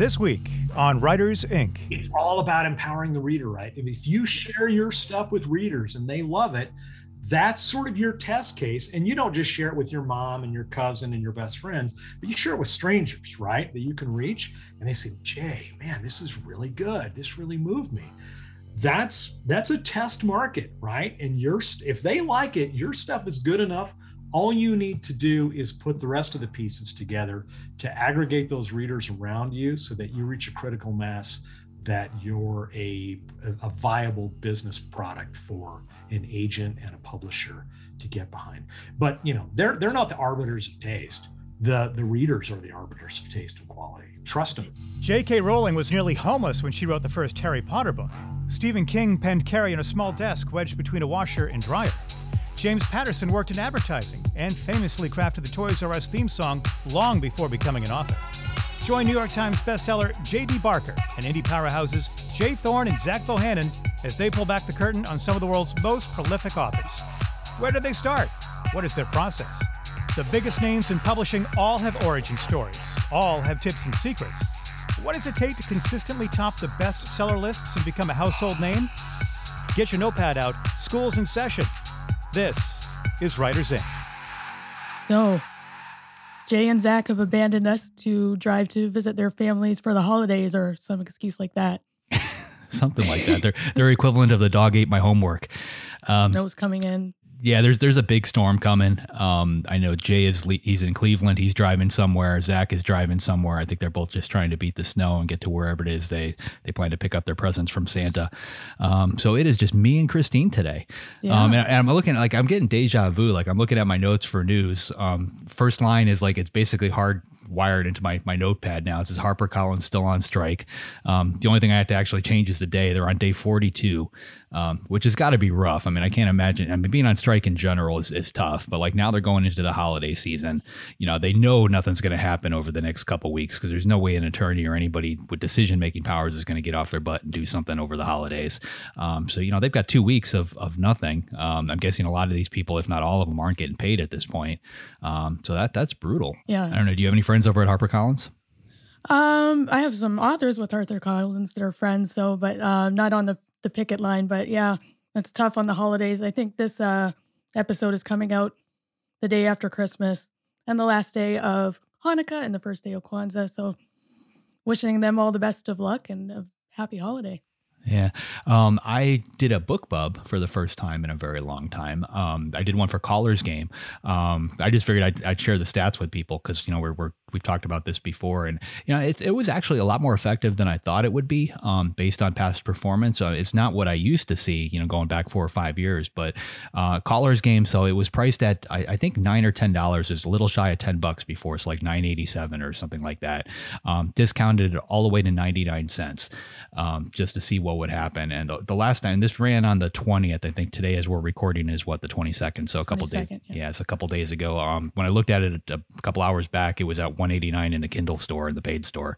this week on Writers Inc. It's all about empowering the reader, right? If you share your stuff with readers and they love it, that's sort of your test case. And you don't just share it with your mom and your cousin and your best friends, but you share it with strangers, right? That you can reach. And they say, Jay, man, this is really good. This really moved me. That's that's a test market, right? And your if they like it, your stuff is good enough. All you need to do is put the rest of the pieces together to aggregate those readers around you so that you reach a critical mass that you're a, a viable business product for an agent and a publisher to get behind. But you know, they're they're not the arbiters of taste. The the readers are the arbiters of taste and quality. Trust them. J.K. Rowling was nearly homeless when she wrote the first Harry Potter book. Stephen King penned Carrie in a small desk wedged between a washer and dryer. James Patterson worked in advertising and famously crafted the Toys R Us theme song long before becoming an author. Join New York Times bestseller J.D. Barker and indie powerhouses Jay Thorn and Zach Bohannon as they pull back the curtain on some of the world's most prolific authors. Where did they start? What is their process? The biggest names in publishing all have origin stories, all have tips and secrets. What does it take to consistently top the bestseller lists and become a household name? Get your notepad out, school's in session. This is Writers Inc. So, Jay and Zach have abandoned us to drive to visit their families for the holidays or some excuse like that. Something like that. They're they're equivalent of the dog ate my homework. Um, Snow's coming in yeah, there's there's a big storm coming. Um, I know Jay is he's in Cleveland. He's driving somewhere. Zach is driving somewhere. I think they're both just trying to beat the snow and get to wherever it is they they plan to pick up their presents from Santa. Um, so it is just me and Christine today. Yeah. Um, and, and, I'm looking like I'm getting deja vu. Like I'm looking at my notes for news. Um, first line is like it's basically hard wired into my my notepad now. It says HarperCollins still on strike. Um, the only thing I have to actually change is the day. They're on day 42, um, which has got to be rough. I mean, I can't imagine. I mean, being on strike in general is, is tough, but like now they're going into the holiday season. You know, they know nothing's going to happen over the next couple weeks because there's no way an attorney or anybody with decision making powers is going to get off their butt and do something over the holidays. Um, so you know, they've got two weeks of of nothing. Um, I'm guessing a lot of these people, if not all of them, aren't getting paid at this point. Um, so that that's brutal. Yeah. I don't know. Do you have any friends over at HarperCollins? Um, I have some authors with HarperCollins that are friends, so but uh, not on the the picket line. But yeah, it's tough on the holidays. I think this uh, episode is coming out the day after Christmas and the last day of Hanukkah and the first day of Kwanzaa. So, wishing them all the best of luck and a happy holiday. Yeah. Um, I did a BookBub for the first time in a very long time. Um, I did one for Caller's Game. Um, I just figured I'd, I'd, share the stats with people because, you know, we're, we're, we've talked about this before. And, you know, it, it was actually a lot more effective than I thought it would be um, based on past performance. Uh, it's not what I used to see, you know, going back four or five years. But uh, Caller's Game, so it was priced at, I, I think, 9 or $10. Is a little shy of 10 bucks before. It's like 987 or something like that. Um, discounted all the way to 99 cents um, just to see what would happen. And the, the, last time this ran on the 20th, I think today as we're recording is what the 22nd. So a couple days, yeah. yeah, it's a couple days ago. Um, when I looked at it a couple hours back, it was at 189 in the Kindle store in the paid store.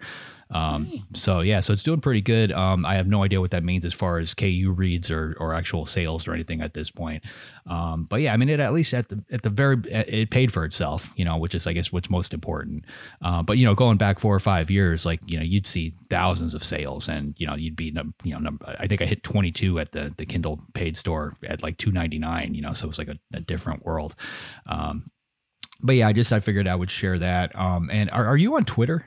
Um, so yeah, so it's doing pretty good. Um, I have no idea what that means as far as KU reads or, or actual sales or anything at this point. Um, but yeah, I mean, it at least at the at the very it paid for itself, you know, which is I guess what's most important. Uh, but you know, going back four or five years, like you know, you'd see thousands of sales, and you know, you'd be you know, I think I hit 22 at the the Kindle paid store at like 299, you know, so it was like a, a different world. Um, but yeah, I just I figured I would share that. Um, and are, are you on Twitter?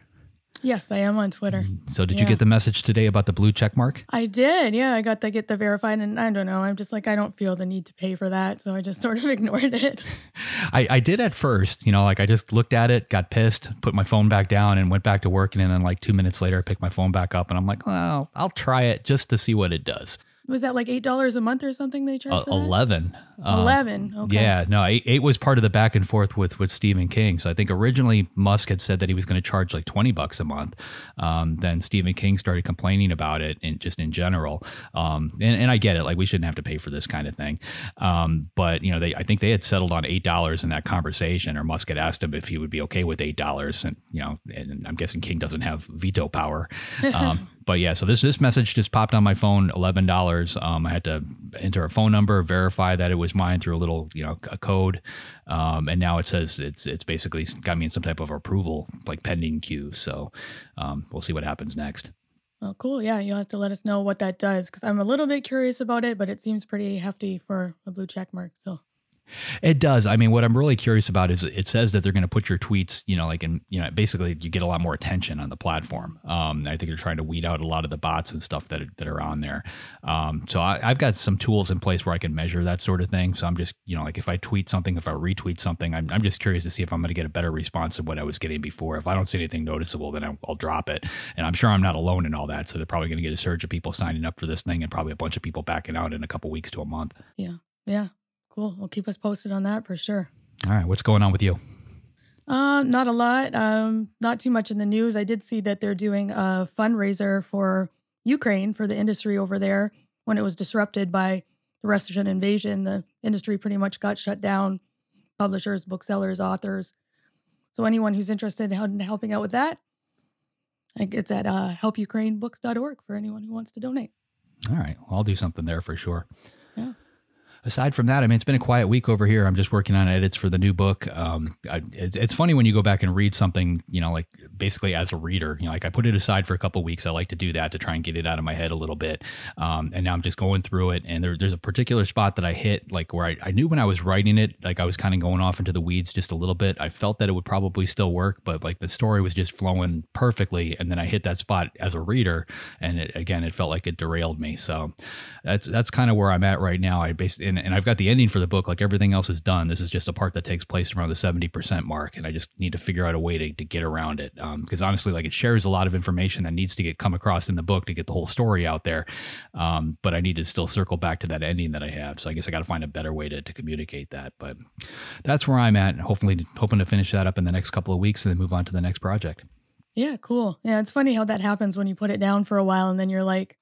Yes, I am on Twitter. Mm. So did yeah. you get the message today about the blue check mark? I did. Yeah, I got to get the verified and I don't know. I'm just like I don't feel the need to pay for that, so I just sort of ignored it. I, I did at first, you know, like I just looked at it, got pissed, put my phone back down and went back to work and then like 2 minutes later I picked my phone back up and I'm like, "Well, I'll try it just to see what it does." Was that like eight dollars a month or something they charged? Uh, Eleven. Um, Eleven. Okay. Yeah, no, eight, eight, was part of the back and forth with with Stephen King. So I think originally Musk had said that he was going to charge like twenty bucks a month. Um, then Stephen King started complaining about it, and just in general. Um, and, and, I get it, like we shouldn't have to pay for this kind of thing. Um, but you know, they I think they had settled on eight dollars in that conversation, or Musk had asked him if he would be okay with eight dollars, and you know, and I'm guessing King doesn't have veto power. But yeah, so this this message just popped on my phone, eleven dollars. Um, I had to enter a phone number, verify that it was mine through a little, you know, a code, um, and now it says it's it's basically got me in some type of approval, like pending queue. So um, we'll see what happens next. Oh, cool. Yeah, you'll have to let us know what that does because I'm a little bit curious about it, but it seems pretty hefty for a blue check mark. So it does. I mean, what I'm really curious about is it says that they're going to put your tweets, you know, like in, you know, basically you get a lot more attention on the platform. Um, I think they're trying to weed out a lot of the bots and stuff that are, that are on there. Um, so I, have got some tools in place where I can measure that sort of thing. So I'm just, you know, like if I tweet something, if I retweet something, I'm, I'm just curious to see if I'm going to get a better response than what I was getting before. If I don't see anything noticeable, then I'll, I'll drop it. And I'm sure I'm not alone in all that. So they're probably going to get a surge of people signing up for this thing and probably a bunch of people backing out in a couple weeks to a month. Yeah. Yeah. Cool. Well, keep us posted on that for sure. All right. What's going on with you? Uh, not a lot. Um, not too much in the news. I did see that they're doing a fundraiser for Ukraine for the industry over there when it was disrupted by the Russian invasion. The industry pretty much got shut down. Publishers, booksellers, authors. So anyone who's interested in helping out with that, it's at uh, helpukrainebooks.org for anyone who wants to donate. All right. Well, I'll do something there for sure. Aside from that, I mean, it's been a quiet week over here. I'm just working on edits for the new book. Um, I, it, it's funny when you go back and read something, you know, like basically as a reader, you know, like I put it aside for a couple weeks. I like to do that to try and get it out of my head a little bit. Um, and now I'm just going through it. And there, there's a particular spot that I hit, like where I, I knew when I was writing it, like I was kind of going off into the weeds just a little bit. I felt that it would probably still work, but like the story was just flowing perfectly. And then I hit that spot as a reader, and it, again, it felt like it derailed me. So that's that's kind of where I'm at right now. I basically and, and I've got the ending for the book, like everything else is done. This is just a part that takes place around the 70% mark. And I just need to figure out a way to, to get around it. Because um, honestly, like it shares a lot of information that needs to get come across in the book to get the whole story out there. Um, but I need to still circle back to that ending that I have. So I guess I got to find a better way to, to communicate that. But that's where I'm at. Hopefully, hoping to finish that up in the next couple of weeks and then move on to the next project. Yeah, cool. Yeah, it's funny how that happens when you put it down for a while and then you're like,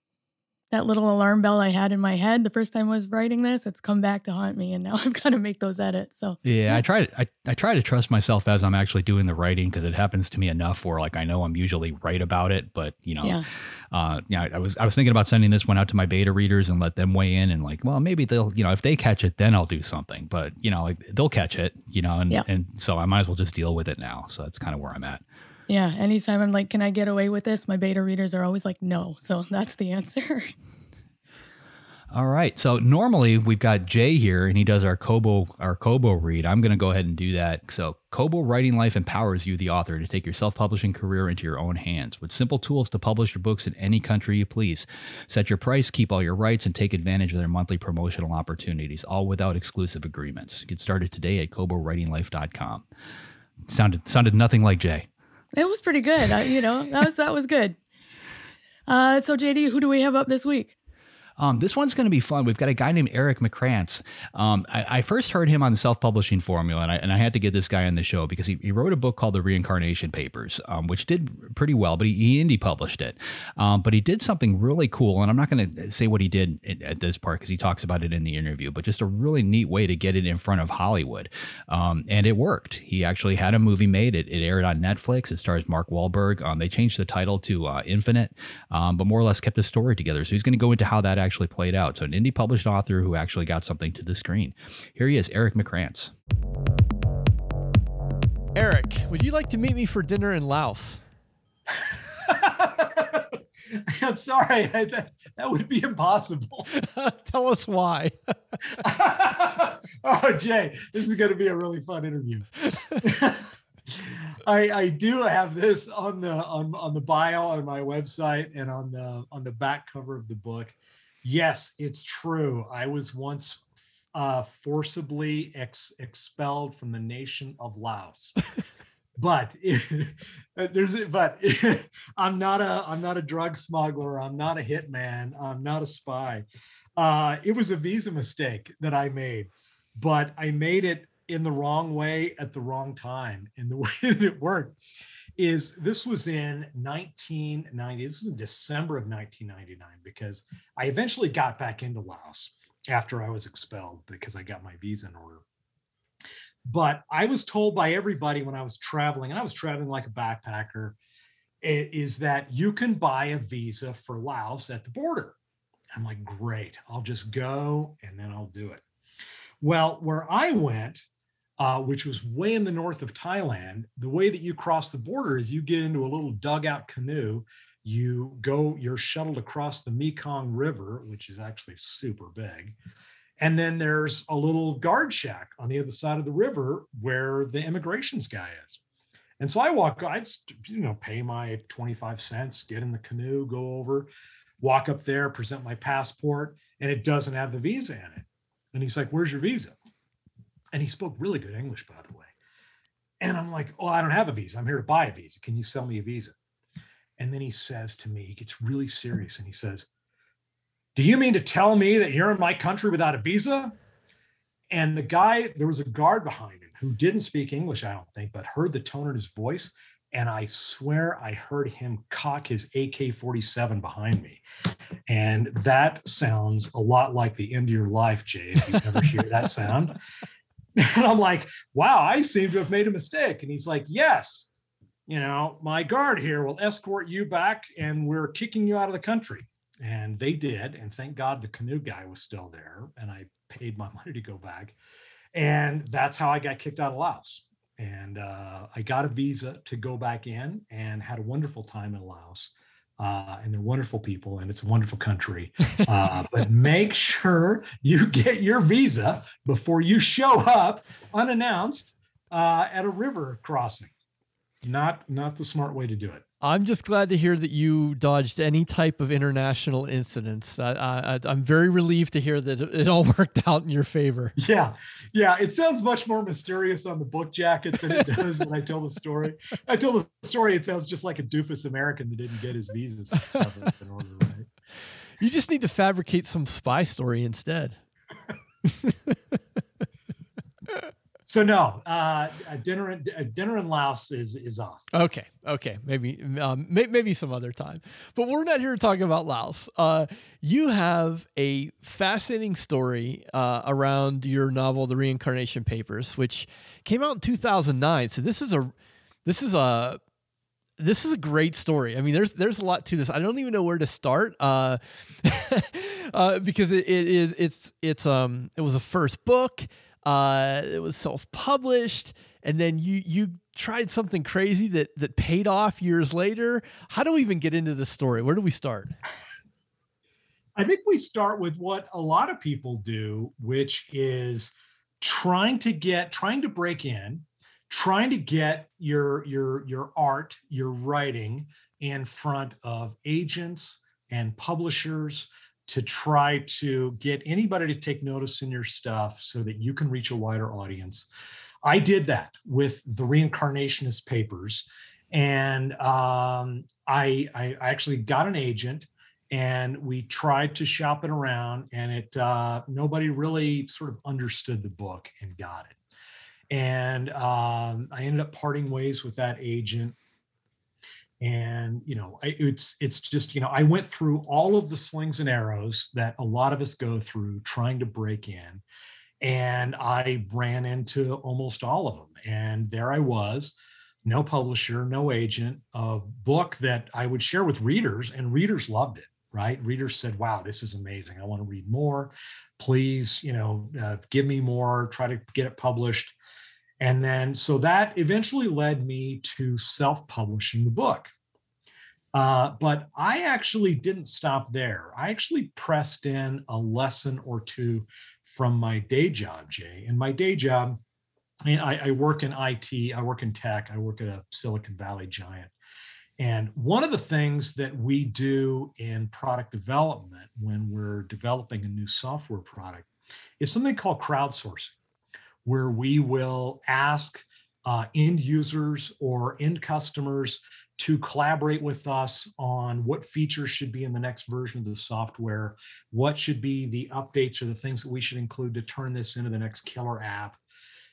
that little alarm bell I had in my head the first time I was writing this, it's come back to haunt me, and now I've got to make those edits. So yeah, yeah. I try to I, I try to trust myself as I'm actually doing the writing because it happens to me enough where like I know I'm usually right about it, but you know, yeah, uh, yeah. I was I was thinking about sending this one out to my beta readers and let them weigh in and like, well, maybe they'll you know if they catch it, then I'll do something, but you know, like they'll catch it, you know, and yep. and so I might as well just deal with it now. So that's kind of where I'm at. Yeah. Anytime I'm like, can I get away with this? My beta readers are always like, no. So that's the answer. All right. So normally we've got Jay here and he does our Kobo our Kobo read. I'm going to go ahead and do that. So Kobo Writing Life empowers you the author to take your self-publishing career into your own hands with simple tools to publish your books in any country you please. Set your price, keep all your rights and take advantage of their monthly promotional opportunities all without exclusive agreements. Get started today at kobowritinglife.com. Sounded sounded nothing like Jay. It was pretty good. I, you know, that was that was good. Uh, so JD, who do we have up this week? Um, this one's going to be fun. We've got a guy named Eric Maikranz. Um, I, I, first heard him on the self publishing formula, and I, and I, had to get this guy on the show because he, he wrote a book called The Reincarnation Papers, um, which did pretty well, but he, he indie published it. Um, but he did something really cool, and I'm not going to say what he did at this part because he talks about it in the interview, but just a really neat way to get it in front of Hollywood. Um, and it worked. He actually had a movie made. It, it aired on Netflix. It stars Mark Wahlberg. Um, they changed the title to uh, Infinite, but more or less kept the story together. So he's going to go into how that actually played out. So, an indie published author who actually got something to the screen. Here he is, Eric Maikranz. Eric, would you like to meet me for dinner in Laos? I'm sorry, I, that, that would be impossible. Tell us why. oh, Jay, this is going to be a really fun interview. I, I do have this on the on, on the bio on my website and on the on the back cover of the book. Yes, it's true. I was once uh, forcibly ex- expelled from the nation of Laos. but there's but I'm not a I'm not a drug smuggler. I'm not a hitman. I'm not a spy. Uh, it was a visa mistake that I made, but I made it in the wrong way at the wrong time. And the way that it worked is this was in 1990. This is in December of 1999 because I eventually got back into Laos after I was expelled because I got my visa in order. But I was told by everybody when I was traveling, and I was traveling like a backpacker, is that you can buy a visa for Laos at the border. I'm like, great, I'll just go and then I'll do it. Well, where I went, uh, which was way in the north of Thailand, the way that you cross the border is you get into a little dugout canoe. You go, you're shuttled across the Mekong River, which is actually super big. And then there's a little guard shack on the other side of the river where the immigrations guy is. And so I walk, I just, you know pay my 25 cents, get in the canoe, go over, walk up there, present my passport, and it doesn't have the visa in it. And he's like, "Where's your visa?" And he spoke really good English, by the way. And I'm like, "Oh, I don't have a visa. I'm here to buy a visa. Can you sell me a visa?" And then he says to me, he gets really serious, and he says, "Do you mean to tell me that you're in my country without a visa?" And the guy, there was a guard behind him who didn't speak English, I don't think, but heard the tone in his voice. And I swear I heard him cock his AK 47 behind me. And that sounds a lot like the end of your life, Jay, if you ever hear that sound. And I'm like, wow, I seem to have made a mistake. And he's like, yes, you know, my guard here will escort you back and we're kicking you out of the country. And they did. And thank God the canoe guy was still there. And I paid my money to go back. And that's how I got kicked out of Laos. And uh, I got a visa to go back in and had a wonderful time in Laos. Uh, and they're wonderful people and it's a wonderful country. Uh, but make sure you get your visa before you show up unannounced uh, at a river crossing. Not not the smart way to do it. I'm just glad to hear that you dodged any type of international incidents. I, am very relieved to hear that it all worked out in your favor. Yeah, yeah. It sounds much more mysterious on the book jacket than it does when I tell the story. I tell the story, it sounds just like a doofus American that didn't get his visa in order, right? You just need to fabricate some spy story instead. so no, uh, dinner in dinner in Laos is is off. Okay, okay, maybe um, may, maybe some other time. But we're not here to talk about Laos. Uh, you have a fascinating story uh, around your novel, The Reincarnation Papers, which came out in 2009. So this is a this is a this is a great story. I mean, there's there's a lot to this. I don't even know where to start uh, uh, because it, it is it's it's um it was a first book. Uh, it was self-published, and then you you tried something crazy that that paid off years later. How do we even get into this story? Where do we start? I think we start with what a lot of people do, which is trying to get trying to break in, trying to get your your your art, your writing in front of agents and publishers to try to get anybody to take notice in your stuff so that you can reach a wider audience. I did that with the reincarnationist papers. And um, I, I actually got an agent and we tried to shop it around and it uh, nobody really sort of understood the book and got it and um, i ended up parting ways with that agent and you know it's it's just you know i went through all of the slings and arrows that a lot of us go through trying to break in and i ran into almost all of them and there i was no publisher no agent a book that i would share with readers and readers loved it right? Readers said wow this is amazing. I want to read more. Please you know uh, give me more try to get it published and then, so that eventually led me to self publishing the book. Uh, but I actually didn't stop there. I actually pressed in a lesson or two from my day job, Jay. And my day job, I, I work in IT, I work in tech, I work at a Silicon Valley giant. And one of the things that we do in product development when we're developing a new software product is something called crowdsourcing where we will ask uh, end users or end customers to collaborate with us on what features should be in the next version of the software, what should be the updates or the things that we should include to turn this into the next killer app.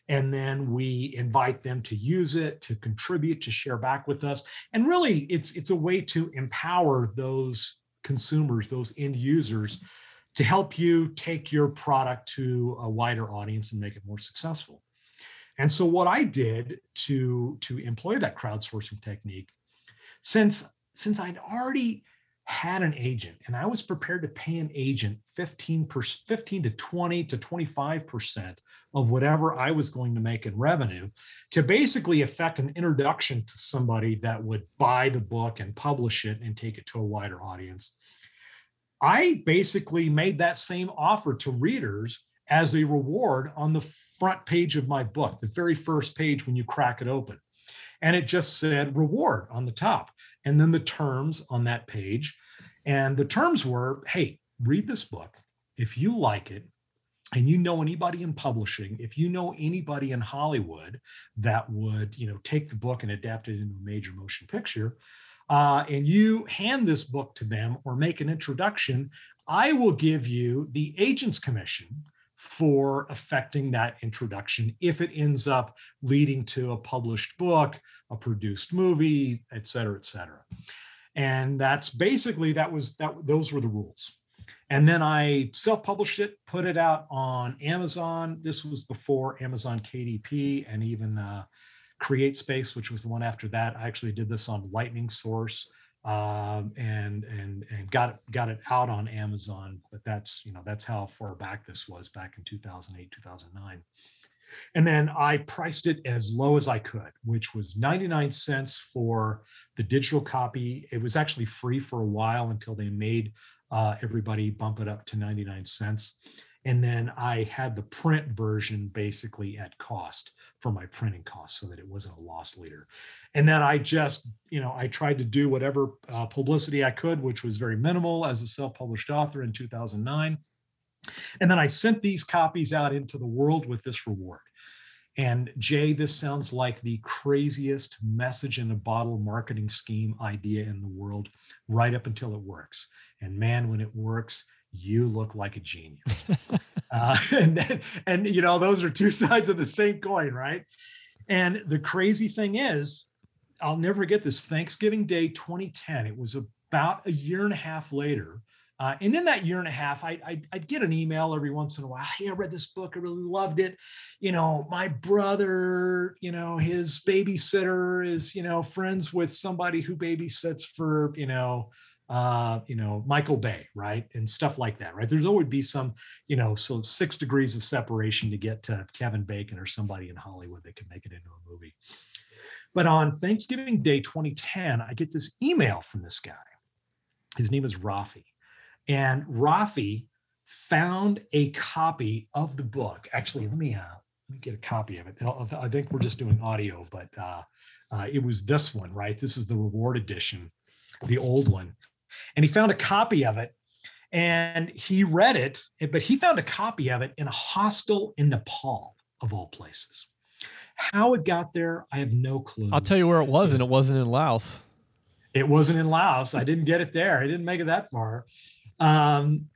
And then we invite them to use it, to contribute, to share back with us. And really, it's it's a way to empower those consumers, those end users, to help you take your product to a wider audience and make it more successful. And so what I did to, to employ that crowdsourcing technique, since since I'd already had an agent and I was prepared to pay an agent 15 per, 15 to 20 to 25 percent of whatever I was going to make in revenue to basically affect an introduction to somebody that would buy the book and publish it and take it to a wider audience. I basically made that same offer to readers as a reward on the front page of my book, the very first page when you crack it open. And it just said reward on the top. And then the terms on that page. And the terms were hey, read this book. If you like it, and you know anybody in publishing if you know anybody in hollywood that would you know take the book and adapt it into a major motion picture uh, and you hand this book to them or make an introduction i will give you the agent's commission for affecting that introduction if it ends up leading to a published book, a produced movie, et cetera, et cetera. And that's basically that was that those were the rules. And then I self-published it, put it out on Amazon. This was before Amazon KDP and even uh, CreateSpace, which was the one after that. I actually did this on Lightning Source um, and and and got it got it out on Amazon. But that's you know that's how far back this was back in 2008 2009. And then I priced it as low as I could, which was 99 cents for the digital copy. It was actually free for a while until they made uh, everybody bump it up to 99 cents. And then I had the print version basically at cost for my printing costs so that it wasn't a loss leader. And then I just, you know, I tried to do whatever uh, publicity I could, which was very minimal as a self published author in 2009. And then I sent these copies out into the world with this reward. And Jay, this sounds like the craziest message in a bottle marketing scheme idea in the world, right up until it works. And man, when it works, you look like a genius. uh, and then, and you know, those are two sides of the same coin, right? And the crazy thing is, I'll never forget this Thanksgiving Day 2010. It was about a year and a half later. Uh, and in that year and a half, I, I'd, I'd, get an email every once in a while. Hey, I read this book. I really loved it. You know, my brother, you know, his babysitter is, you know, friends with somebody who babysits for, you know, uh, you know, Michael Bay, right? And stuff like that, right? There's always be some, you know, so six degrees of separation to get to Kevin Bacon or somebody in Hollywood that can make it into a movie. But on Thanksgiving Day 2010, I get this email from this guy. His name is Rafi. And Rafi found a copy of the book. Actually, let me uh, let me get a copy of it. I think we're just doing audio, but uh, uh, it was this one, right? This is the reward edition, the old one and he found a copy of it and he read it, but he found a copy of it in a hostel in Nepal, of all places. How it got there, I have no clue. I'll tell you where it was, and it wasn't in Laos. It wasn't in Laos. I didn't get it there. I didn't make it that far. Um,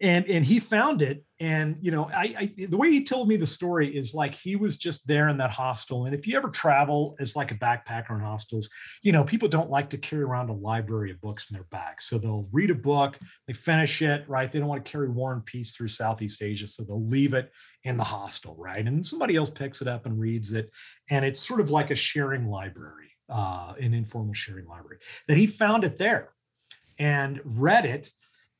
and and he found it and you know I, I, the way he told me the story is like he was just there in that hostel. And if you ever travel as like a backpacker in hostels you know people don't like to carry around a library of books in their bags so they'll read a book they finish it right? They don't want to carry war and peace through southeast asia so they'll leave it in the hostel right? And somebody else picks it up and reads it. And it's sort of like a sharing library uh, an informal sharing library that he found it there and read it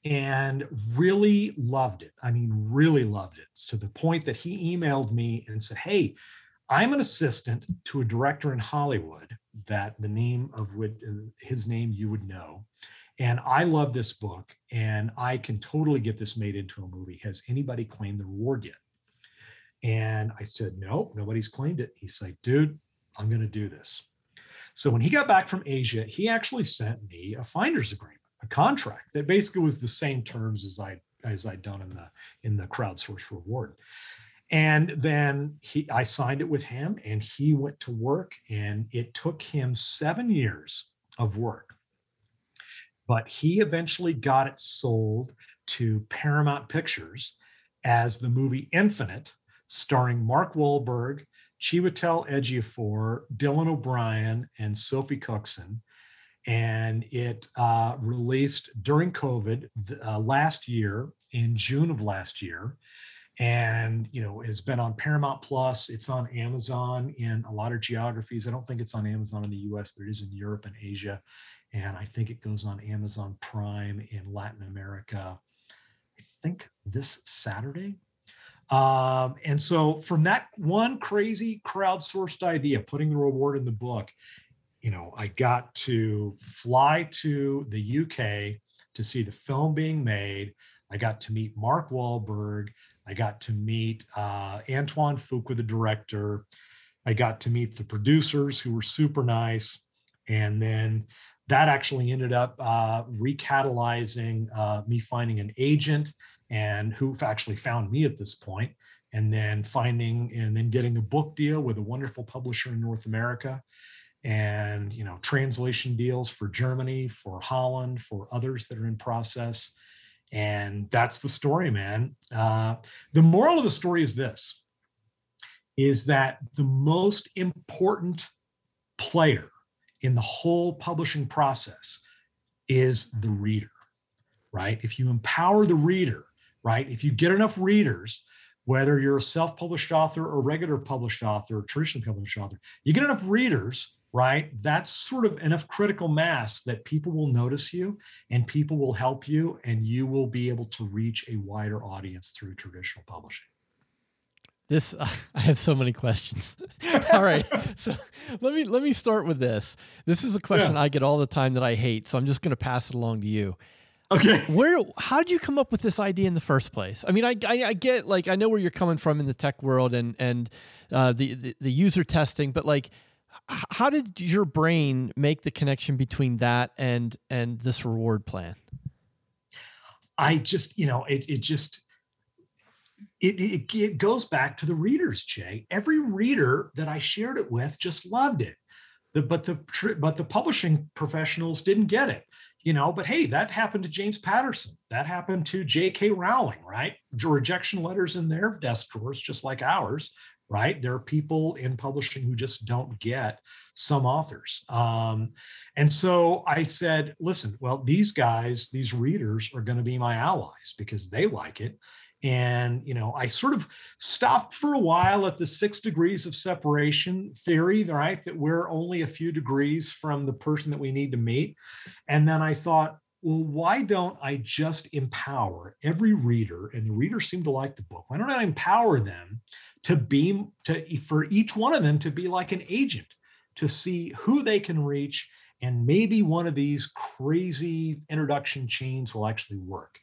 and really loved it. I mean, really loved it to the point that he emailed me and said, Hey, I'm an assistant to a director in Hollywood that the name of which, uh, his name you would know. And I love this book and I can totally get this made into a movie. Has anybody claimed the reward yet? And I said, No, nobody's claimed it. He's like, Dude, I'm going to do this. So when he got back from Asia, he actually sent me a finder's agreement a contract that basically was the same terms as I as I'd done in the in the crowdsource reward. And then he I signed it with him and he went to work and it took him 7 years of work. But he eventually got it sold to Paramount Pictures as the movie Infinite starring Mark Wahlberg, Chiwetel Ejiofor, Dylan O'Brien and Sophie Cookson and it uh, released during COVID uh, last year in June of last year. and you know has been on paramount plus it's on amazon in a lot of geographies. I don't think it's on amazon in the us but it is in europe and asia. And i think it goes on amazon prime in latin america i think this saturday. Um, and so from that one crazy crowdsourced idea putting the reward in the book you know i got to fly to the uk to see the film being made I got to meet Mark Wahlberg. I got to meet uh, Antoine Fuqua, the director. I got to meet the producers who were super nice. And then that actually ended up uh, recatalyzing uh, me finding an agent and who actually found me at this point and then finding and then getting a book deal with a wonderful publisher in north america and you know translation deals for germany for holland for others that are in process and that's the story, man. Uh, the moral of the story is this is that the most important player in the whole publishing process is the reader, right? If you empower the reader, right? If you get enough readers, whether you're a self-published author or regular published author, or traditionally published author, you get enough readers right? That's sort of enough critical mass that people will notice you and people will help you, and you will be able to reach a wider audience through traditional publishing. This I have so many questions. all right, so let me let me start with this. This is a question yeah. I get all the time that I hate, so I'm just going to pass it along to you. Okay. Where? How did you come up with this idea in the first place? I mean, I, I, I get like I know where you're coming from in the tech world and and uh, the, the the user testing, but like how did your brain make the connection between that and and this reward plan? I just you know it, it just it, it, it goes back to the readers jay. Every reader that i shared it with just loved it. The, but the but the publishing professionals didn't get it you know? But hey that happened to james patterson. That happened to jk rowling right? Rejection letters in their desk drawers just like ours right? There are people in publishing who just don't get some authors. Um, and so I said, listen, well, these guys, these readers are going to be my allies because they like it. And, you know, I sort of stopped for a while at the six degrees of separation theory, right? That we're only a few degrees from the person that we need to meet. And then I thought, well, why don't I just empower every reader? And the readers seem to like the book. Why don't I empower them to be to for each one of them to be like an agent to see who they can reach and maybe one of these crazy introduction chains will actually work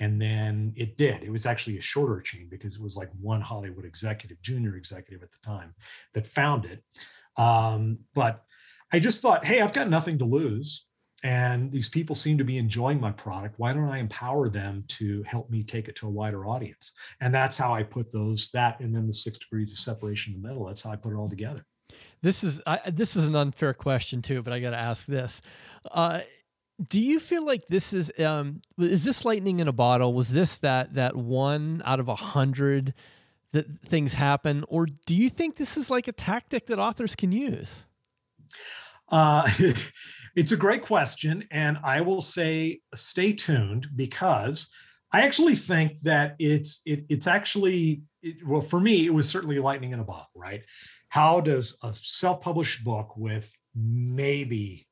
and then it did it was actually a shorter chain because it was like one hollywood executive junior executive at the time that found it um, but i just thought hey i've got nothing to lose and these people seem to be enjoying my product why don't i empower them to help me take it to a wider audience? And that's how i put those that and then the six degrees of separation in the middle. That's how i put it all together. This is I, this is an unfair question too but i got to ask this. Uh, do you feel like this is um, is this lightning in a bottle? Was this that that one out of a hundred that things happen? Or do you think this is like a tactic that authors can use? Uh, it's a great question. And I will say stay tuned because I actually think that it's it, it's actually it, well for me it was certainly lightning in a bottle, right? How does a self-published book with maybe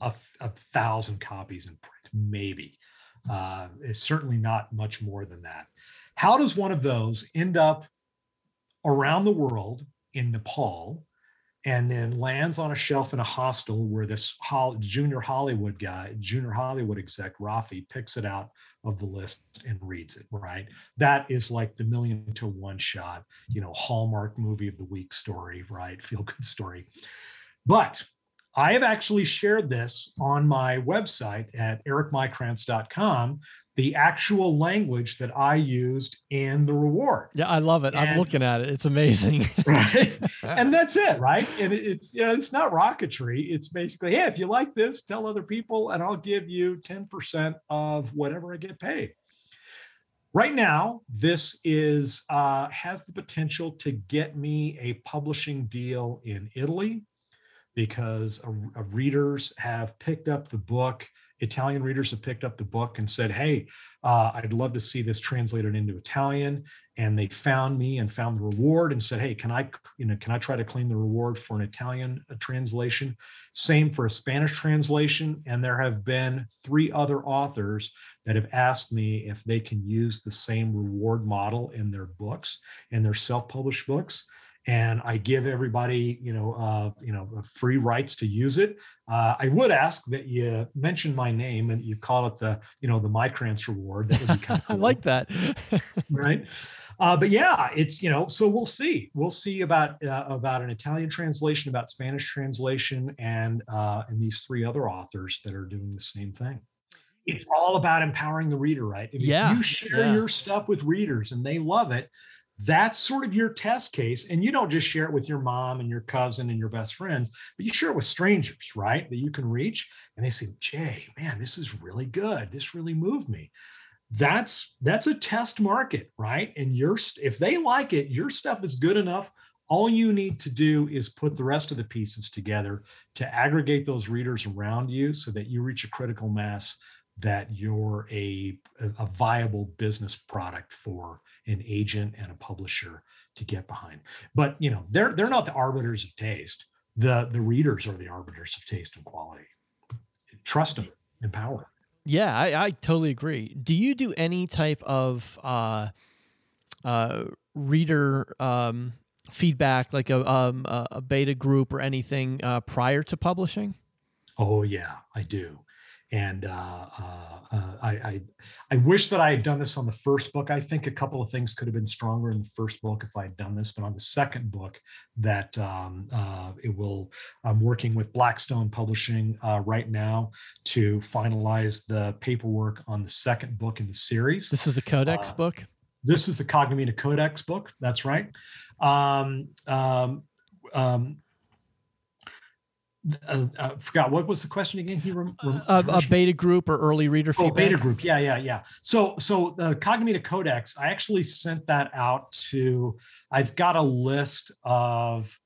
a, a thousand copies in print, maybe uh, it's certainly not much more than that. How does one of those end up around the world in Nepal and then lands on a shelf in a hostel where this junior Hollywood guy, junior Hollywood exec, Rafi, picks it out of the list and reads it, right? That is like the million to one shot, you know, Hallmark movie of the week story, right? Feel good story. But I have actually shared this on my website at ericmaikranz.com the actual language that I used in the reward. Yeah, I love it. And, I'm looking at it. It's amazing. right. And that's it, right? And it's you know, it's not rocketry. It's basically, hey, if you like this, tell other people, and I'll give you 10% of whatever I get paid. Right now, this is uh, has the potential to get me a publishing deal in Italy, because uh, uh, readers have picked up the book Italian readers have picked up the book and said, Hey, uh, I'd love to see this translated into Italian. And they found me and found the reward and said, Hey, can I, you know, can I try to claim the reward for an Italian uh, translation? Same for a Spanish translation. And there have been three other authors that have asked me if they can use the same reward model in their books, in their self-published books and I give everybody, you know, uh, you know, free rights to use it. Uh, I would ask that you mention my name and you call it the, you know, the Maikranz reward. That would be kind of cool. I like that. right. Uh, but yeah, it's you know, so we'll see. We'll see about uh, about an Italian translation, about Spanish translation, and uh, and these three other authors that are doing the same thing. It's all about empowering the reader, right? If yeah. you share yeah. your stuff with readers and they love it, that's sort of your test case. And you don't just share it with your mom and your cousin and your best friends, but you share it with strangers, right? That you can reach. And they say, Jay, man, this is really good. This really moved me. That's that's a test market, right? And your if they like it, your stuff is good enough. All you need to do is put the rest of the pieces together to aggregate those readers around you so that you reach a critical mass that you're a, a viable business product for an agent and a publisher to get behind. But you know, they're they're not the arbiters of taste. The the readers are the arbiters of taste and quality. Trust them, empower. Yeah, I, I totally agree. Do you do any type of uh, uh, reader um, feedback, like a, um, a beta group or anything uh, prior to publishing? Oh yeah, I do and uh, uh, uh, I, I, I wish that I had done this on the first book. I think a couple of things could have been stronger in the first book if I had done this, but on the second book, that um, uh, it will. I'm working with Blackstone Publishing uh, right now to finalize the paperwork on the second book in the series. This is the Codex uh, book. This is the Cognomina Codex book. That's right. Um, um, um, uh, uh, forgot what was the question again. He rem- uh, a beta group or early reader feedback. oh, beta group. Yeah, yeah, yeah. So, so the Cognomina Codex. I actually sent that out to. I've got a list of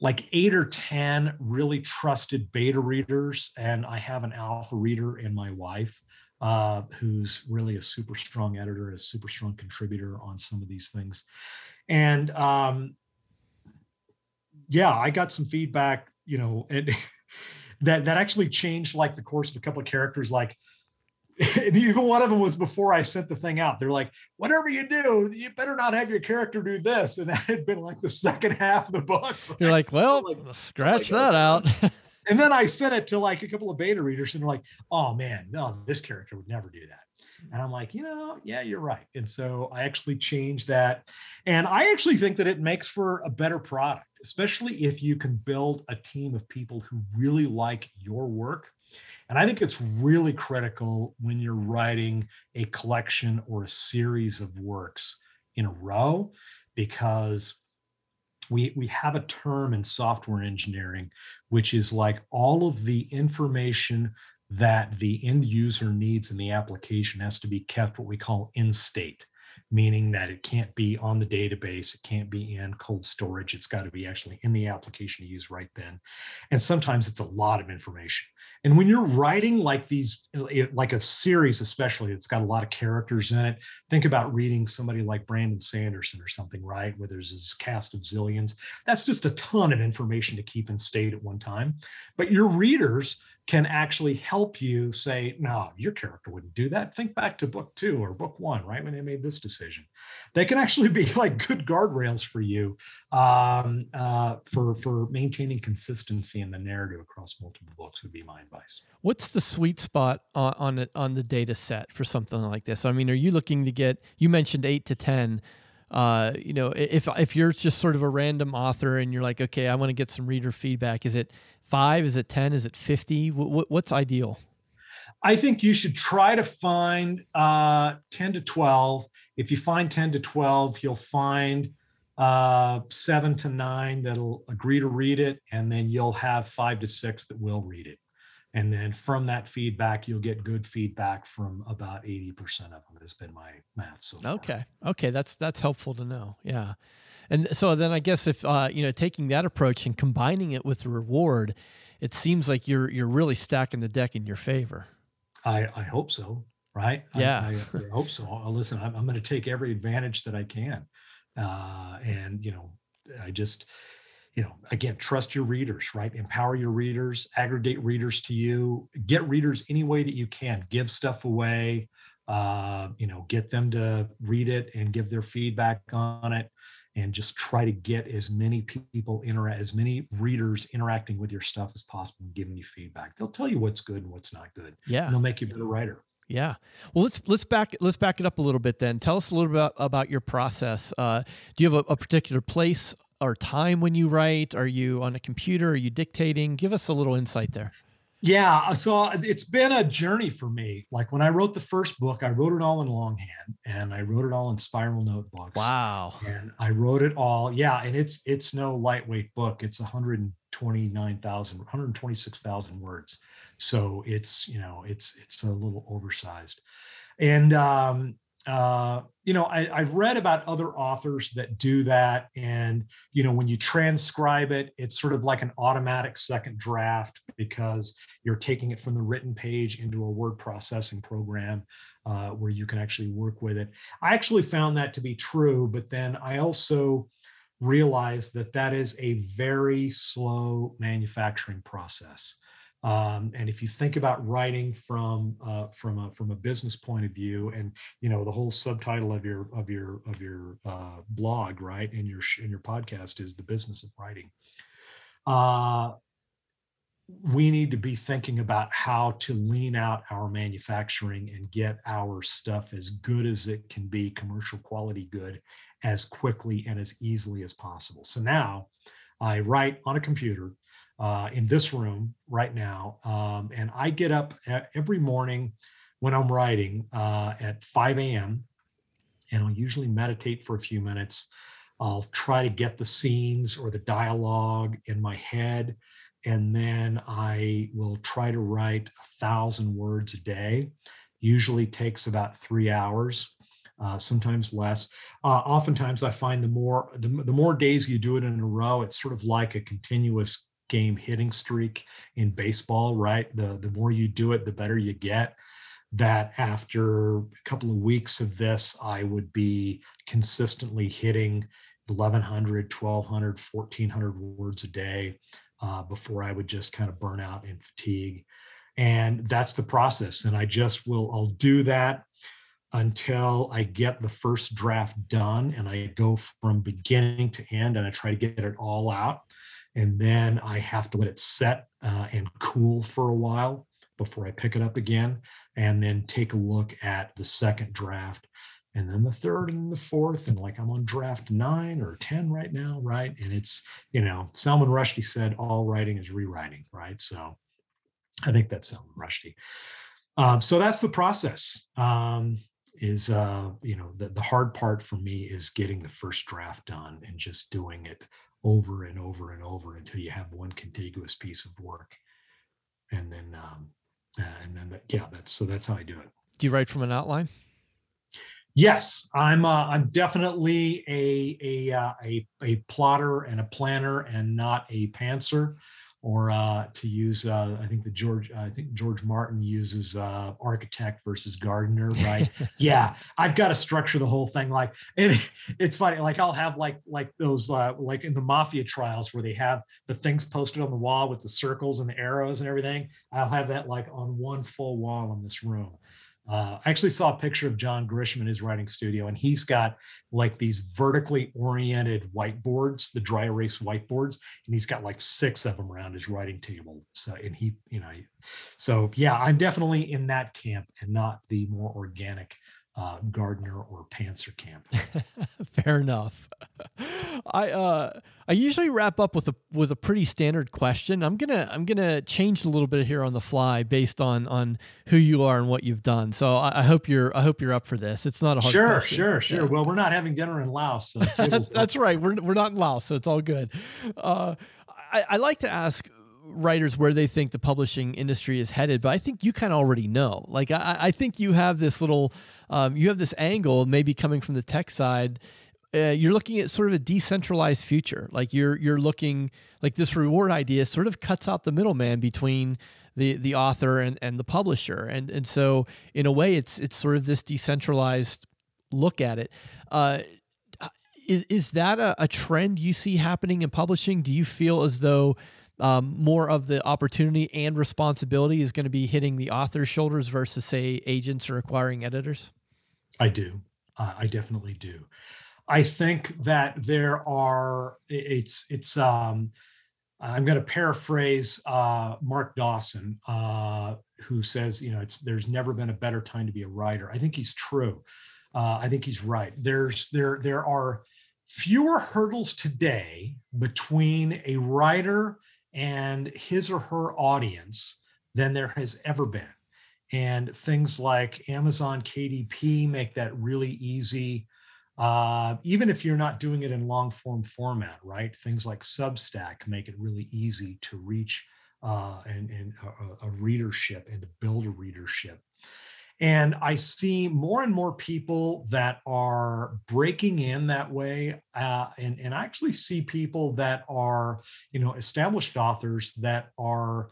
like eight or ten really trusted beta readers, and I have an alpha reader in my wife. Uh, who's really a super strong editor, a super strong contributor on some of these things. And um, yeah, I got some feedback you know, and that that actually changed like the course of a couple of characters. Like, and even one of them was before I sent the thing out. They're like, whatever you do, you better not have your character do this. And that had been like the second half of the book. You're like, well, like, scratch like, that out. and then I sent it to like a couple of beta readers, and they're like, oh man, no, this character would never do that. And I'm like, you know, yeah, you're right. And so I actually changed that. And I actually think that it makes for a better product especially if you can build a team of people who really like your work. And I think it's really critical when you're writing a collection or a series of works in a row, because we, we have a term in software engineering, which is like all of the information that the end user needs in the application has to be kept what we call in state meaning that it can't be on the database, it can't be in cold storage, it's got to be actually in the application to use right then. And sometimes it's a lot of information. And when you're writing like these, eh, like a series, especially, it's got a lot of characters in it. Think about reading somebody like Brandon Sanderson or something, right? Where there's this cast of zillions. That's just a ton of information to keep in state at one time. But your readers can actually help you say, no, your character wouldn't do that. Think back to book two or book one, right? When they made this decision. They can actually be like good guardrails for you um, uh, for, for maintaining consistency in the narrative across multiple books would be my advice. What's the sweet spot on, on, it, on the data set for something like this? I mean, are you looking to get, you mentioned eight to 10, uh, you know, if if you're just sort of a random author and you're like, okay, I want to get some reader feedback, is it five? Is it 10? Is it 50? What's ideal? I think you should try to find uh, 10 to 12. If you find 10 to 12, you'll find uh, seven to nine that'll agree to read it, and then you'll have five to six that will read it. And then from that feedback, you'll get good feedback from about 80% of them, has been my math so far. Okay. Okay. That's, that's helpful to know. Yeah. And so then I guess if uh, you know taking that approach and combining it with the reward, it seems like you're you're really stacking the deck in your favor. I, I hope so. Right. Yeah. I, I, I hope so. I'll, listen, I'm, I'm going to take every advantage that I can. Uh, and, you know, I just, you know, again, trust your readers, right? Empower your readers, aggregate readers to you, get readers any way that you can, give stuff away, uh, you know, get them to read it and give their feedback on it and just try to get as many people interact as many readers interacting with your stuff as possible and giving you feedback they'll tell you what's good and what's not good Yeah. and they'll make you a better writer Yeah. Well, let's let's back let's back it up a little bit then. Tell us a little bit about, about your process. Uh, do you have a, a particular place or time when you write? Are you on a computer? Are you dictating? Give us a little insight there. Yeah, so it's been a journey for me. Like when I wrote the first book, I wrote it all in longhand and I wrote it all in spiral notebooks. Wow. And I wrote it all. Yeah, and it's it's no lightweight book. It's 129,000 126,000 words. So it's, you know, it's it's a little oversized. And um uh, you know, I, I've read about other authors that do that. And, you know, when you transcribe it, it's sort of like an automatic second draft because you're taking it from the written page into a word processing program uh, where you can actually work with it. I actually found that to be true, but then I also realized that that is a very slow manufacturing process. Um, and if you think about writing from uh, from a from a business point of view, and you know the whole subtitle of your of your of your uh, blog, right, in your in your podcast is the business of writing. Uh, we need to be thinking about how to lean out our manufacturing and get our stuff as good as it can be, commercial quality good, as quickly and as easily as possible. So now I write on a computer uh, in this room right now. Um, and I get up every morning when I'm writing uh, at 5 a.m. and I'll usually meditate for a few minutes. I'll try to get the scenes or the dialogue in my head. And then I will try to write a thousand words a day. Usually takes about three hours. Uh, sometimes less. Uh, oftentimes, I find the more the, the more days you do it in a row, it's sort of like a continuous game hitting streak in baseball, right? The the more you do it, the better you get. That after a couple of weeks of this, I would be consistently hitting 1100, 1200, 1400 words a day uh, before I would just kind of burn out and fatigue. And that's the process. And I just will, I'll do that until I get the first draft done and I go from beginning to end and I try to get it all out and then I have to let it set uh, and cool for a while before I pick it up again, and then take a look at the second draft, and then the third and the fourth, and like I'm on draft nine or ten right now, right? And it's you know Salman Rushdie said all writing is rewriting, right? So I think that's Salman Rushdie. Um, so that's the process. Um, is uh, you know the, the hard part for me is getting the first draft done and just doing it over and over and over until you have one contiguous piece of work. And then um uh, and then yeah that's so that's how i do it. Do you write from an outline? Yes i'm uh, i'm definitely a a, uh, a a plotter and a planner and not a pantser or uh, to use uh, I think the George I think George Martin uses uh, architect versus gardener, right? yeah, I've got to structure the whole thing like and it's funny like I'll have like like those uh, like in the mafia trials where they have the things posted on the wall with the circles and the arrows and everything. I'll have that like on one full wall in this room. Uh, I actually saw a picture of John Grisham in his writing studio, and he's got like these vertically oriented whiteboards, the dry erase whiteboards, and he's got like six of them around his writing table. So, and he, you know, so yeah, I'm definitely in that camp and not the more organic uh, gardener or pantser camp. Fair enough. I uh, I usually wrap up with a with a pretty standard question. I'm gonna I'm gonna change a little bit here on the fly based on on who you are and what you've done. So I, I hope you're I hope you're up for this. It's not a hard sure question. sure sure. Yeah. Well, we're not having dinner in Laos, so that's right. We're we're not in Laos, so it's all good. Uh, I, I like to ask writers where they think the publishing industry is headed, but I think you kind of already know. Like I, I think you have this little, um, you have this angle, maybe coming from the tech side. uh, you're looking at sort of a decentralized future. Like you're you're looking like this reward idea sort of cuts out the middleman between the the author and, and the publisher, and and so in a way, it's it's sort of this decentralized look at it. Uh, is is that a, a trend you see happening in publishing? Do you feel as though um, more of the opportunity and responsibility is going to be hitting the author's shoulders versus, say, agents or acquiring editors? I do. Uh, I definitely do. I think that there are. It's it's. Um, I'm going to paraphrase uh, Mark Dawson, uh, who says, you know, it's there's never been a better time to be a writer. I think he's true. Uh, I think he's right. There's there there are fewer hurdles today between a writer and his or her audience than there has ever been. And things like Amazon KDP make that really easy. Uh, even if you're not doing it in long form format, right? Things like Substack make it really easy to reach uh, and, and a, a readership and to build a readership. And I see more and more people that are breaking in that way. Uh, and, and I actually see people that are, you know, established authors that are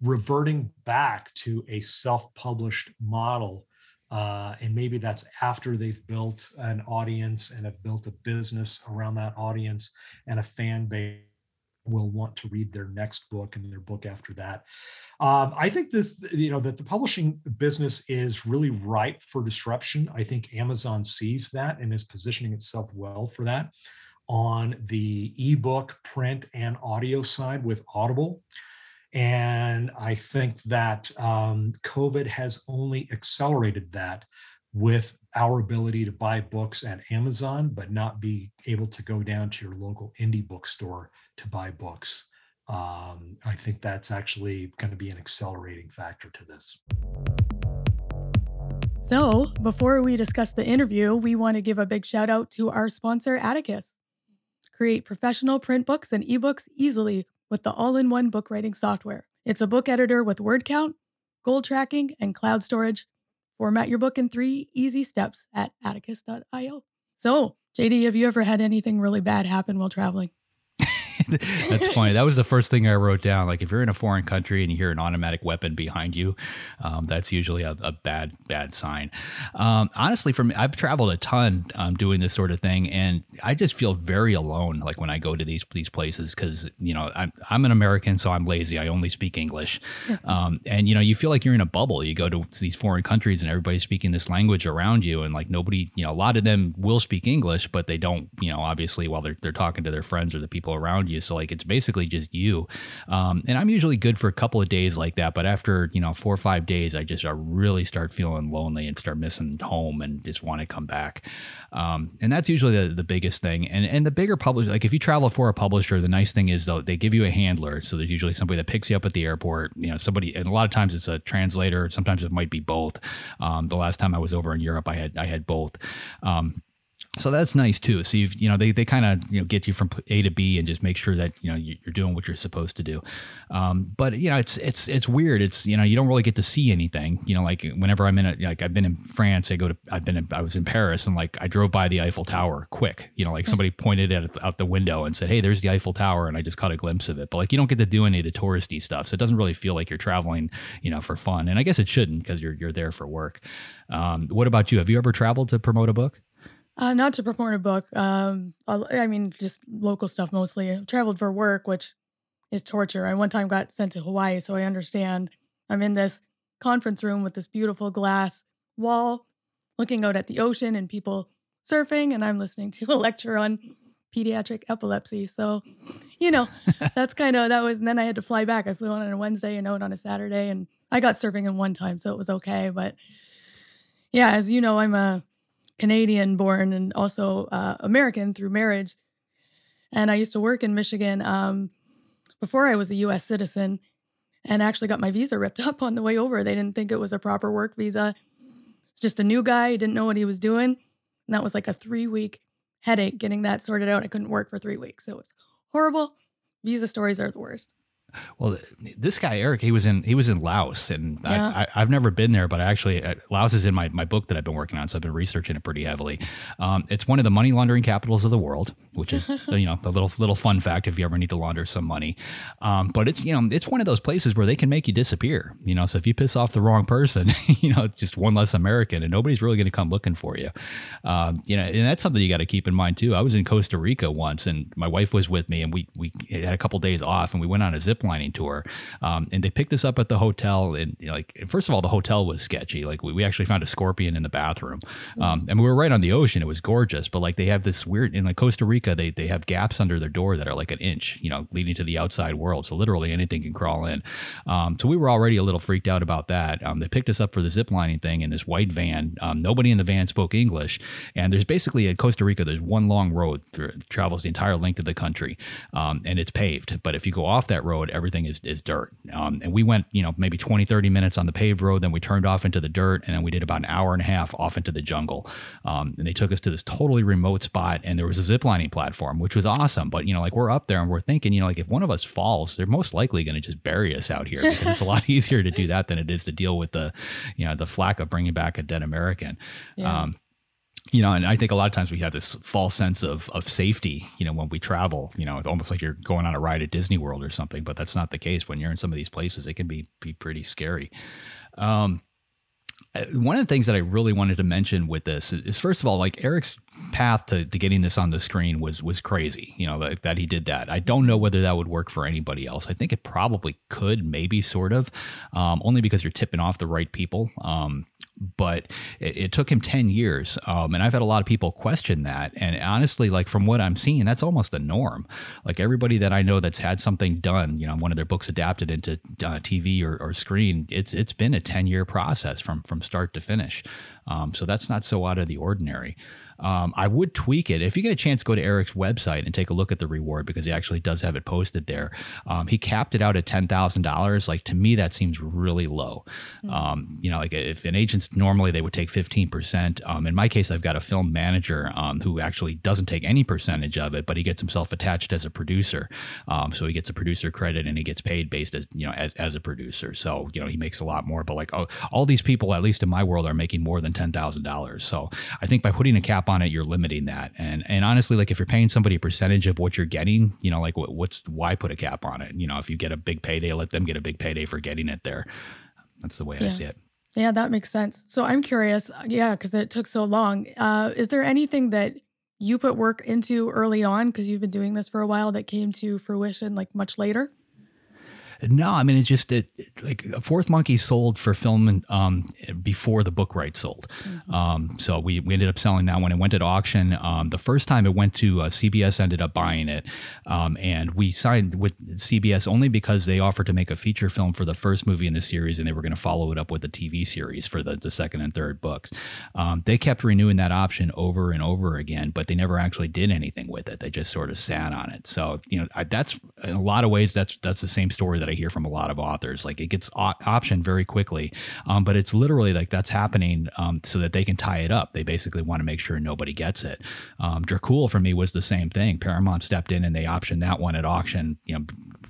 reverting back to a self published model. Uh, and maybe that's after they've built an audience and have built a business around that audience and a fan base will want to read their next book and their book after that. Um, I think this, you know, that the publishing business is really ripe for disruption. I think Amazon sees that and is positioning itself well for that on the ebook, print, and audio side with Audible. And I think that um, COVID has only accelerated that with our ability to buy books at Amazon, but not be able to go down to your local indie bookstore to buy books. Um, I think that's actually going to be an accelerating factor to this. So, before we discuss the interview, we want to give a big shout out to our sponsor, Atticus. Create professional print books and ebooks easily with the all in one book writing software. It's a book editor with word count, goal tracking, and cloud storage Format your book in three easy steps at atticus.io. So, JD, have you ever had anything really bad happen while traveling? That's funny. That was the first thing I wrote down. Like if you're in a foreign country and you hear an automatic weapon behind you, um, that's usually a, a, bad bad sign. Um, honestly, for me, I've traveled a ton um, doing this sort of thing, and I just feel very alone. Like when I go to these these places, because you know I'm I'm an American, so I'm lazy. I only speak English, um, and you know you feel like you're in a bubble. You go to these foreign countries and everybody's speaking this language around you, and like nobody, you know, a lot of them will speak English, but they don't, you know, obviously while they're they're talking to their friends or the people around you. So like it's basically just you. Um, and I'm usually good for a couple of days like that, but after you know four or five days, I just I really start feeling lonely and start missing home and just want to come back. Um, and that's usually the, the biggest thing. And and the bigger publisher, like if you travel for a publisher, the nice thing is though they give you a handler, so there's usually somebody that picks you up at the airport. You know, somebody, and a lot of times it's a translator. Sometimes it might be both. Um, the last time I was over in Europe, I had I had both. Um, so that's nice too. So you've you know they, they kind of you know get you from A to B and just make sure that you know you're doing what you're supposed to do. Um, but you know it's it's it's weird. It's you know you don't really get to see anything. You know like whenever I'm in a, like I've been in France, I go to I've been in, I was in Paris and like I drove by the Eiffel Tower quick. You know like somebody pointed it out the window and said hey there's the Eiffel Tower and I just caught a glimpse of it. But like you don't get to do any of the touristy stuff, so it doesn't really feel like you're traveling you know for fun. And I guess it shouldn't because you're you're there for work. Um, what about you? Have you ever traveled to promote a book? Uh, not to promote a book. Um, I mean, just local stuff mostly. I traveled for work, which is torture. I one time got sent to Hawaii, so I understand. I'm in this conference room with this beautiful glass wall, looking out at the ocean and people surfing, and I'm listening to a lecture on pediatric epilepsy. So, you know, that's kind of that was. And then I had to fly back. I flew on on a Wednesday and out on a Saturday, and I got surfing in one time, so it was okay. But yeah, as you know, I'm a Canadian born and also uh, American through marriage. And I used to work in Michigan um, before I was a US citizen and actually got my visa ripped up on the way over. They didn't think it was a proper work visa. It's just a new guy, didn't know what he was doing. And that was like a three week headache getting that sorted out. I couldn't work for three weeks. So it was horrible. Visa stories are the worst. Well, this guy Eric, he was in he was in Laos, and Yeah. I, I've never been there, but I actually uh, Laos is in my, my book that I've been working on, so I've been researching it pretty heavily. Um, it's one of the money laundering capitals of the world, which is you know the little little fun fact if you ever need to launder some money. Um, but it's you know it's one of those places where they can make you disappear. You know, so if you piss off the wrong person, you know it's just one less American, and nobody's really going to come looking for you. Um, you know, and that's something you got to keep in mind too. I was in Costa Rica once, and my wife was with me, and we we had a couple days off, and we went on a zip lining tour. Um, and they picked us up at the hotel, and you know, like first of all, the hotel was sketchy. Like we, we actually found a scorpion in the bathroom, um, and we were right on the ocean. It was gorgeous, but like they have this weird in like Costa Rica, they they have gaps under their door that are like an inch, you know, leading to the outside world. So literally anything can crawl in. Um, so we were already a little freaked out about that. Um, they picked us up for the ziplining thing in this white van. Um, nobody in the van spoke English, and there's basically in Costa Rica, there's one long road that travels the entire length of the country, um, and it's paved. But if you go off that road, everything is, is dirt. Um, and we went, you know, maybe 20, 30 minutes on the paved road, then we turned off into the dirt, and then we did about an hour and a half off into the jungle. Um, and they took us to this totally remote spot, and there was a zip lining platform, which was awesome. But you know, like we're up there and we're thinking, you know, like if one of us falls, they're most likely going to just bury us out here because it's a lot easier to do that than it is to deal with the, you know, the flack of bringing back a dead American. Yeah. Um, you know, and I think a lot of times we have this false sense of of safety, you know, when we travel, you know, it's almost like you're going on a ride at Disney World or something, but that's not the case. When you're in some of these places, it can be be pretty scary. Um, uh, one of the things that I really wanted to mention with this is, first of all, like Eric's path to, to getting this on the screen was was crazy. You know that, that he did that. I don't know whether that would work for anybody else. I think it probably could, maybe sort of, um, only because you're tipping off the right people. Um, but it, it took him ten years, um, and I've had a lot of people question that. And honestly, like from what I'm seeing, that's almost the norm. Like everybody that I know that's had something done, you know, one of their books adapted into uh, TV or, or screen, it's it's been a ten year process from from start to finish. Um, so that's not so out of the ordinary. Um, I would tweak it. If you get a chance, go to Eric's website and take a look at the reward because he actually does have it posted there. Um, he capped it out at ten thousand dollars. Like to me, that seems really low. Um, you know, like if an agent's normally they would take fifteen percent. Um, in my case, I've got a film manager um, who actually doesn't take any percentage of it, but he gets himself attached as a producer. Um, so he gets a producer credit and he gets paid based as you know as, as a producer. So you know he makes a lot more. But like oh, all these people, at least in my world, are making more than ten thousand dollars. So I think by putting a cap on it, you're limiting that. And and honestly, like if you're paying somebody a percentage of what you're getting, you know, like what, what's why put a cap on it? You know, if you get a big payday, let them get a big payday for getting it there. That's the way I see it. Yeah, that makes sense. So I'm curious, yeah, because it took so long. Uh, is there anything that you put work into early on because you've been doing this for a while that came to fruition like much later? No, I mean it's just it, like Fourth Monkey sold for film um, before the book rights sold. Um, so we, we ended up selling that one. It went at auction. Um, the first time it went to uh, CBS, ended up buying it, um, and we signed with CBS only because they offered to make a feature film for the first movie in the series, and they were going to follow it up with a TV series for the, the second and third books. Um, they kept renewing that option over and over again, but they never actually did anything with it. They just sort of sat on it. So you know I, that's in a lot of ways that's that's the same story that I hear from a lot of authors. Like it gets o- optioned very quickly, um, but it's literally like that's happening um, so that they can tie it up. They basically want to make sure nobody gets it. Um, Dracul for me was the same thing. Paramount stepped in and they optioned that one at auction. You know,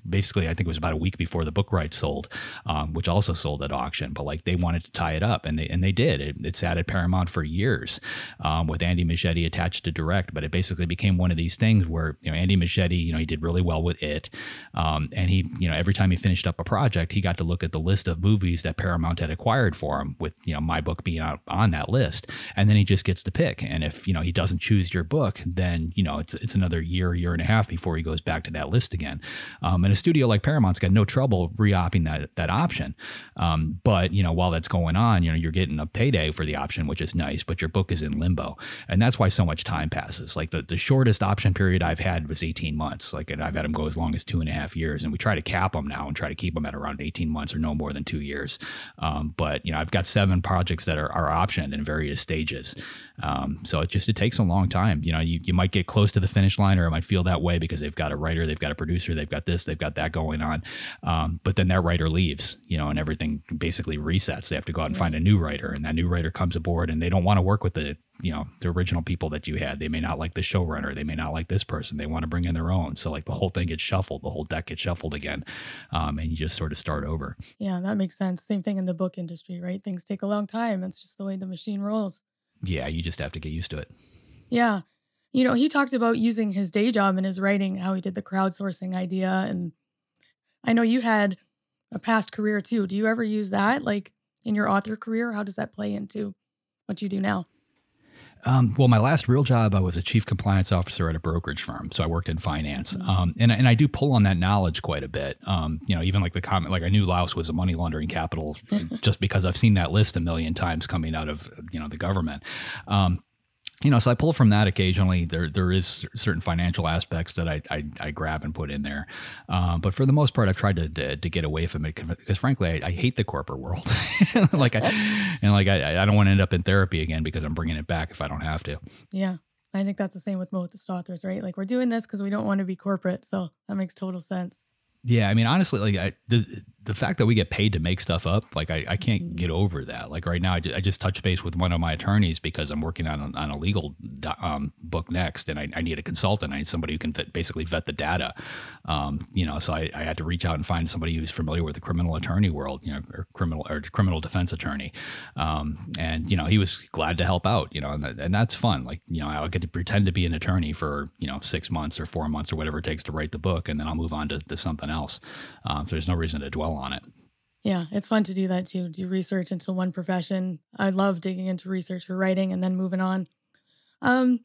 basically I think it was about a week before the book rights sold, um, which also sold at auction. But like they wanted to tie it up, and they and they did. It, it sat at Paramount for years um, with Andy Muschietti attached to direct. But it basically became one of these things where you know Andy Muschietti, you know, he did really well with it, um, and he you know every time he finished up a project, he got to look at the list of movies that Paramount had acquired for him, with you know my book being out on that list, and then he just gets to pick. And if you know he doesn't choose your book, then you know it's it's another year, year and a half before he goes back to that list again. Um, and a studio like Paramount's got no trouble re-opping that that option. Um, but you know while that's going on, you know you're getting a payday for the option, which is nice, but your book is in limbo, and that's why so much time passes. Like the the shortest option period I've had was 18 months. Like and I've had them go as long as two and a half years, and we try to cap them now and try to keep them at around 18 months or no more than two years. Um, but you know I've got seven projects that are, are optioned in various stages. Um, so it just it takes a long time. You know, you, you might get close to the finish line, or it might feel that way because they've got a writer, they've got a producer, they've got this, they've got that going on. Um, but then that writer leaves, you know, and everything basically resets. They have to go out and find a new writer, and that new writer comes aboard, and they don't want to work with the you know the original people that you had. They may not like the showrunner. They may not like this person. They want to bring in their own. So like the whole thing gets shuffled. The whole deck gets shuffled again, um, and you just sort of start over. Yeah, that makes sense. Same thing in the book industry, right? Things take a long time. It's just the way the machine rolls. Yeah, you just have to get used to it. Yeah. You know, he talked about using his day job in his writing, how he did the crowdsourcing idea. And I know you had a past career too. Do you ever use that like in your author career? How does that play into what you do now? Um, well, my last real job, I was a chief compliance officer at a brokerage firm, so I worked in finance, Mm-hmm. um, and and I do pull on that knowledge quite a bit. Um, you know, even like the comment, like I knew Laos was a money laundering capital just because I've seen that list a million times coming out of you know the government. Um, you know, so I pull from that occasionally. There, there is certain financial aspects that I, I, I grab and put in there, um, but for the most part, I've tried to to, to get away from it because, frankly, I, I hate the corporate world. like, I, and like I, I don't want to end up in therapy again because I'm bringing it back if I don't have to. Yeah. I think that's the same with most authors, right? Like we're doing this because we don't want to be corporate. So that makes total sense. Yeah, I mean, honestly, like I, the the fact that we get paid to make stuff up, like I, I can't get over that. Like right now, I, ju- I just touched base with one of my attorneys because I'm working on a, on a legal um, book next, and I, I need a consultant. I need somebody who can vet, basically vet the data. Um, you know, so I, I had to reach out and find somebody who's familiar with the criminal attorney world, you know, or criminal or criminal defense attorney. Um, and you know, he was glad to help out. You know, and, that, and that's fun. Like you know, I'll get to pretend to be an attorney for you know six months or four months or whatever it takes to write the book, and then I'll move on to, to something else. Um, so there's no reason to dwell on it. Yeah, it's fun to do that too. Do research into one profession. I love digging into research for writing and then moving on. Um,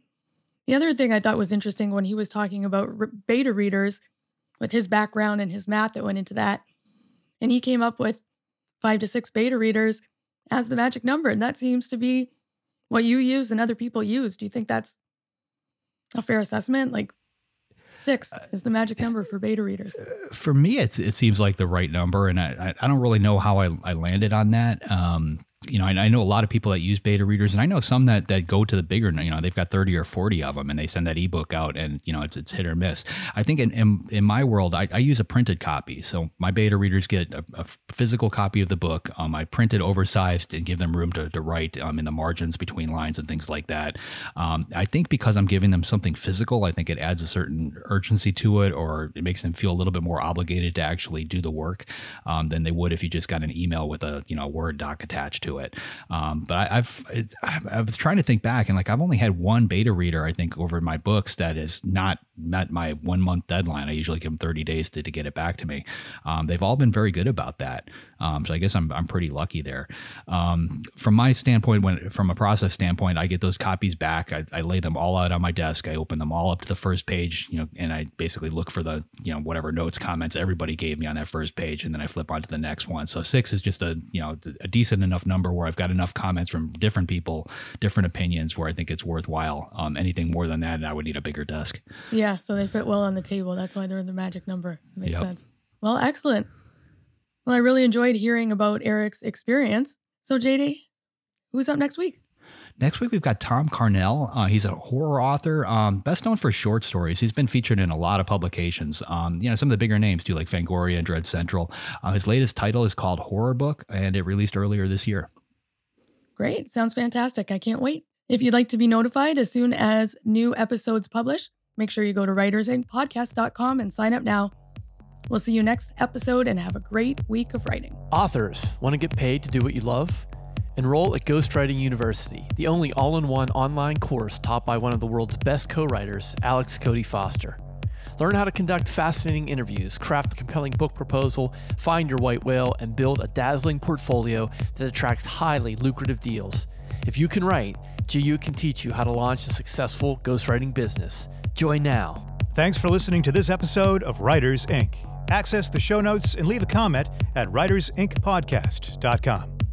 the other thing I thought was interesting when he was talking about re- beta readers with his background and his math that went into that, and he came up with five to six beta readers as the magic number, and that seems to be what you use and other people use. Do you think that's a fair assessment? Like six uh, is the magic eh, number for beta readers. Uh, for me, it's, it seems like the right number, and I, I I don't really know how I, I landed on that. Um, you know, I, I know a lot of people that use beta readers, and I know some that, that go to the bigger. You know, they've got thirty or forty of them, and they send that ebook out, and you know, it's, it's hit or miss. I think in in, in my world, I, I use a printed copy, so my beta readers get a, a physical copy of the book. Um, I print it oversized and give them room to, to write um, in the margins between lines and things like that. Um, I think because I'm giving them something physical, I think it adds a certain urgency to it, or it makes them feel a little bit more obligated to actually do the work um, than they would if you just got an email with a you know Word doc attached to it. Um, but I, I've it, I was trying to think back, and like I've only had one beta reader I think over my books that has not met my one month deadline. I usually give them 30 days to, to get it back to me. Um, they've all been very good about that. Um, so I guess I'm I'm pretty lucky there. Um, from my standpoint, when from a process standpoint, I get those copies back. I, I lay them all out on my desk. I open them all up to the first page, you know, and I basically look for the you know whatever notes, comments everybody gave me on that first page, and then I flip on to the next one. So six is just a you know a decent enough number where I've got enough comments from different people, different opinions, where I think it's worthwhile. Um, anything more than that, and I would need a bigger desk. Yeah, so they fit well on the table. That's why they're the magic number. Makes Yep. sense. Well, excellent. Well, I really enjoyed hearing about Eric's experience. So, JD, who's up next week? Next week, we've got Tom Carnell. Uh, he's a horror author, um, best known for short stories. He's been featured in a lot of publications. Um, you know, some of the bigger names too, like Fangoria and Dread Central. Uh, his latest title is called Horror Book, and it released earlier this year. Great. Sounds fantastic. I can't wait. If you'd like to be notified as soon as new episodes publish, make sure you go to writersinkpodcast.com and sign up now. We'll see you next episode and have a great week of writing. Authors want to get paid to do what you love? Enroll at Ghostwriting University, the only all in one online course taught by one of the world's best co writers, Alex Cody Foster. Learn how to conduct fascinating interviews, craft a compelling book proposal, find your white whale, and build a dazzling portfolio that attracts highly lucrative deals. If you can write, GU can teach you how to launch a successful ghostwriting business. Join now. Thanks for listening to this episode of Writers Ink. Access the show notes and leave a comment at writersinkpodcast.com.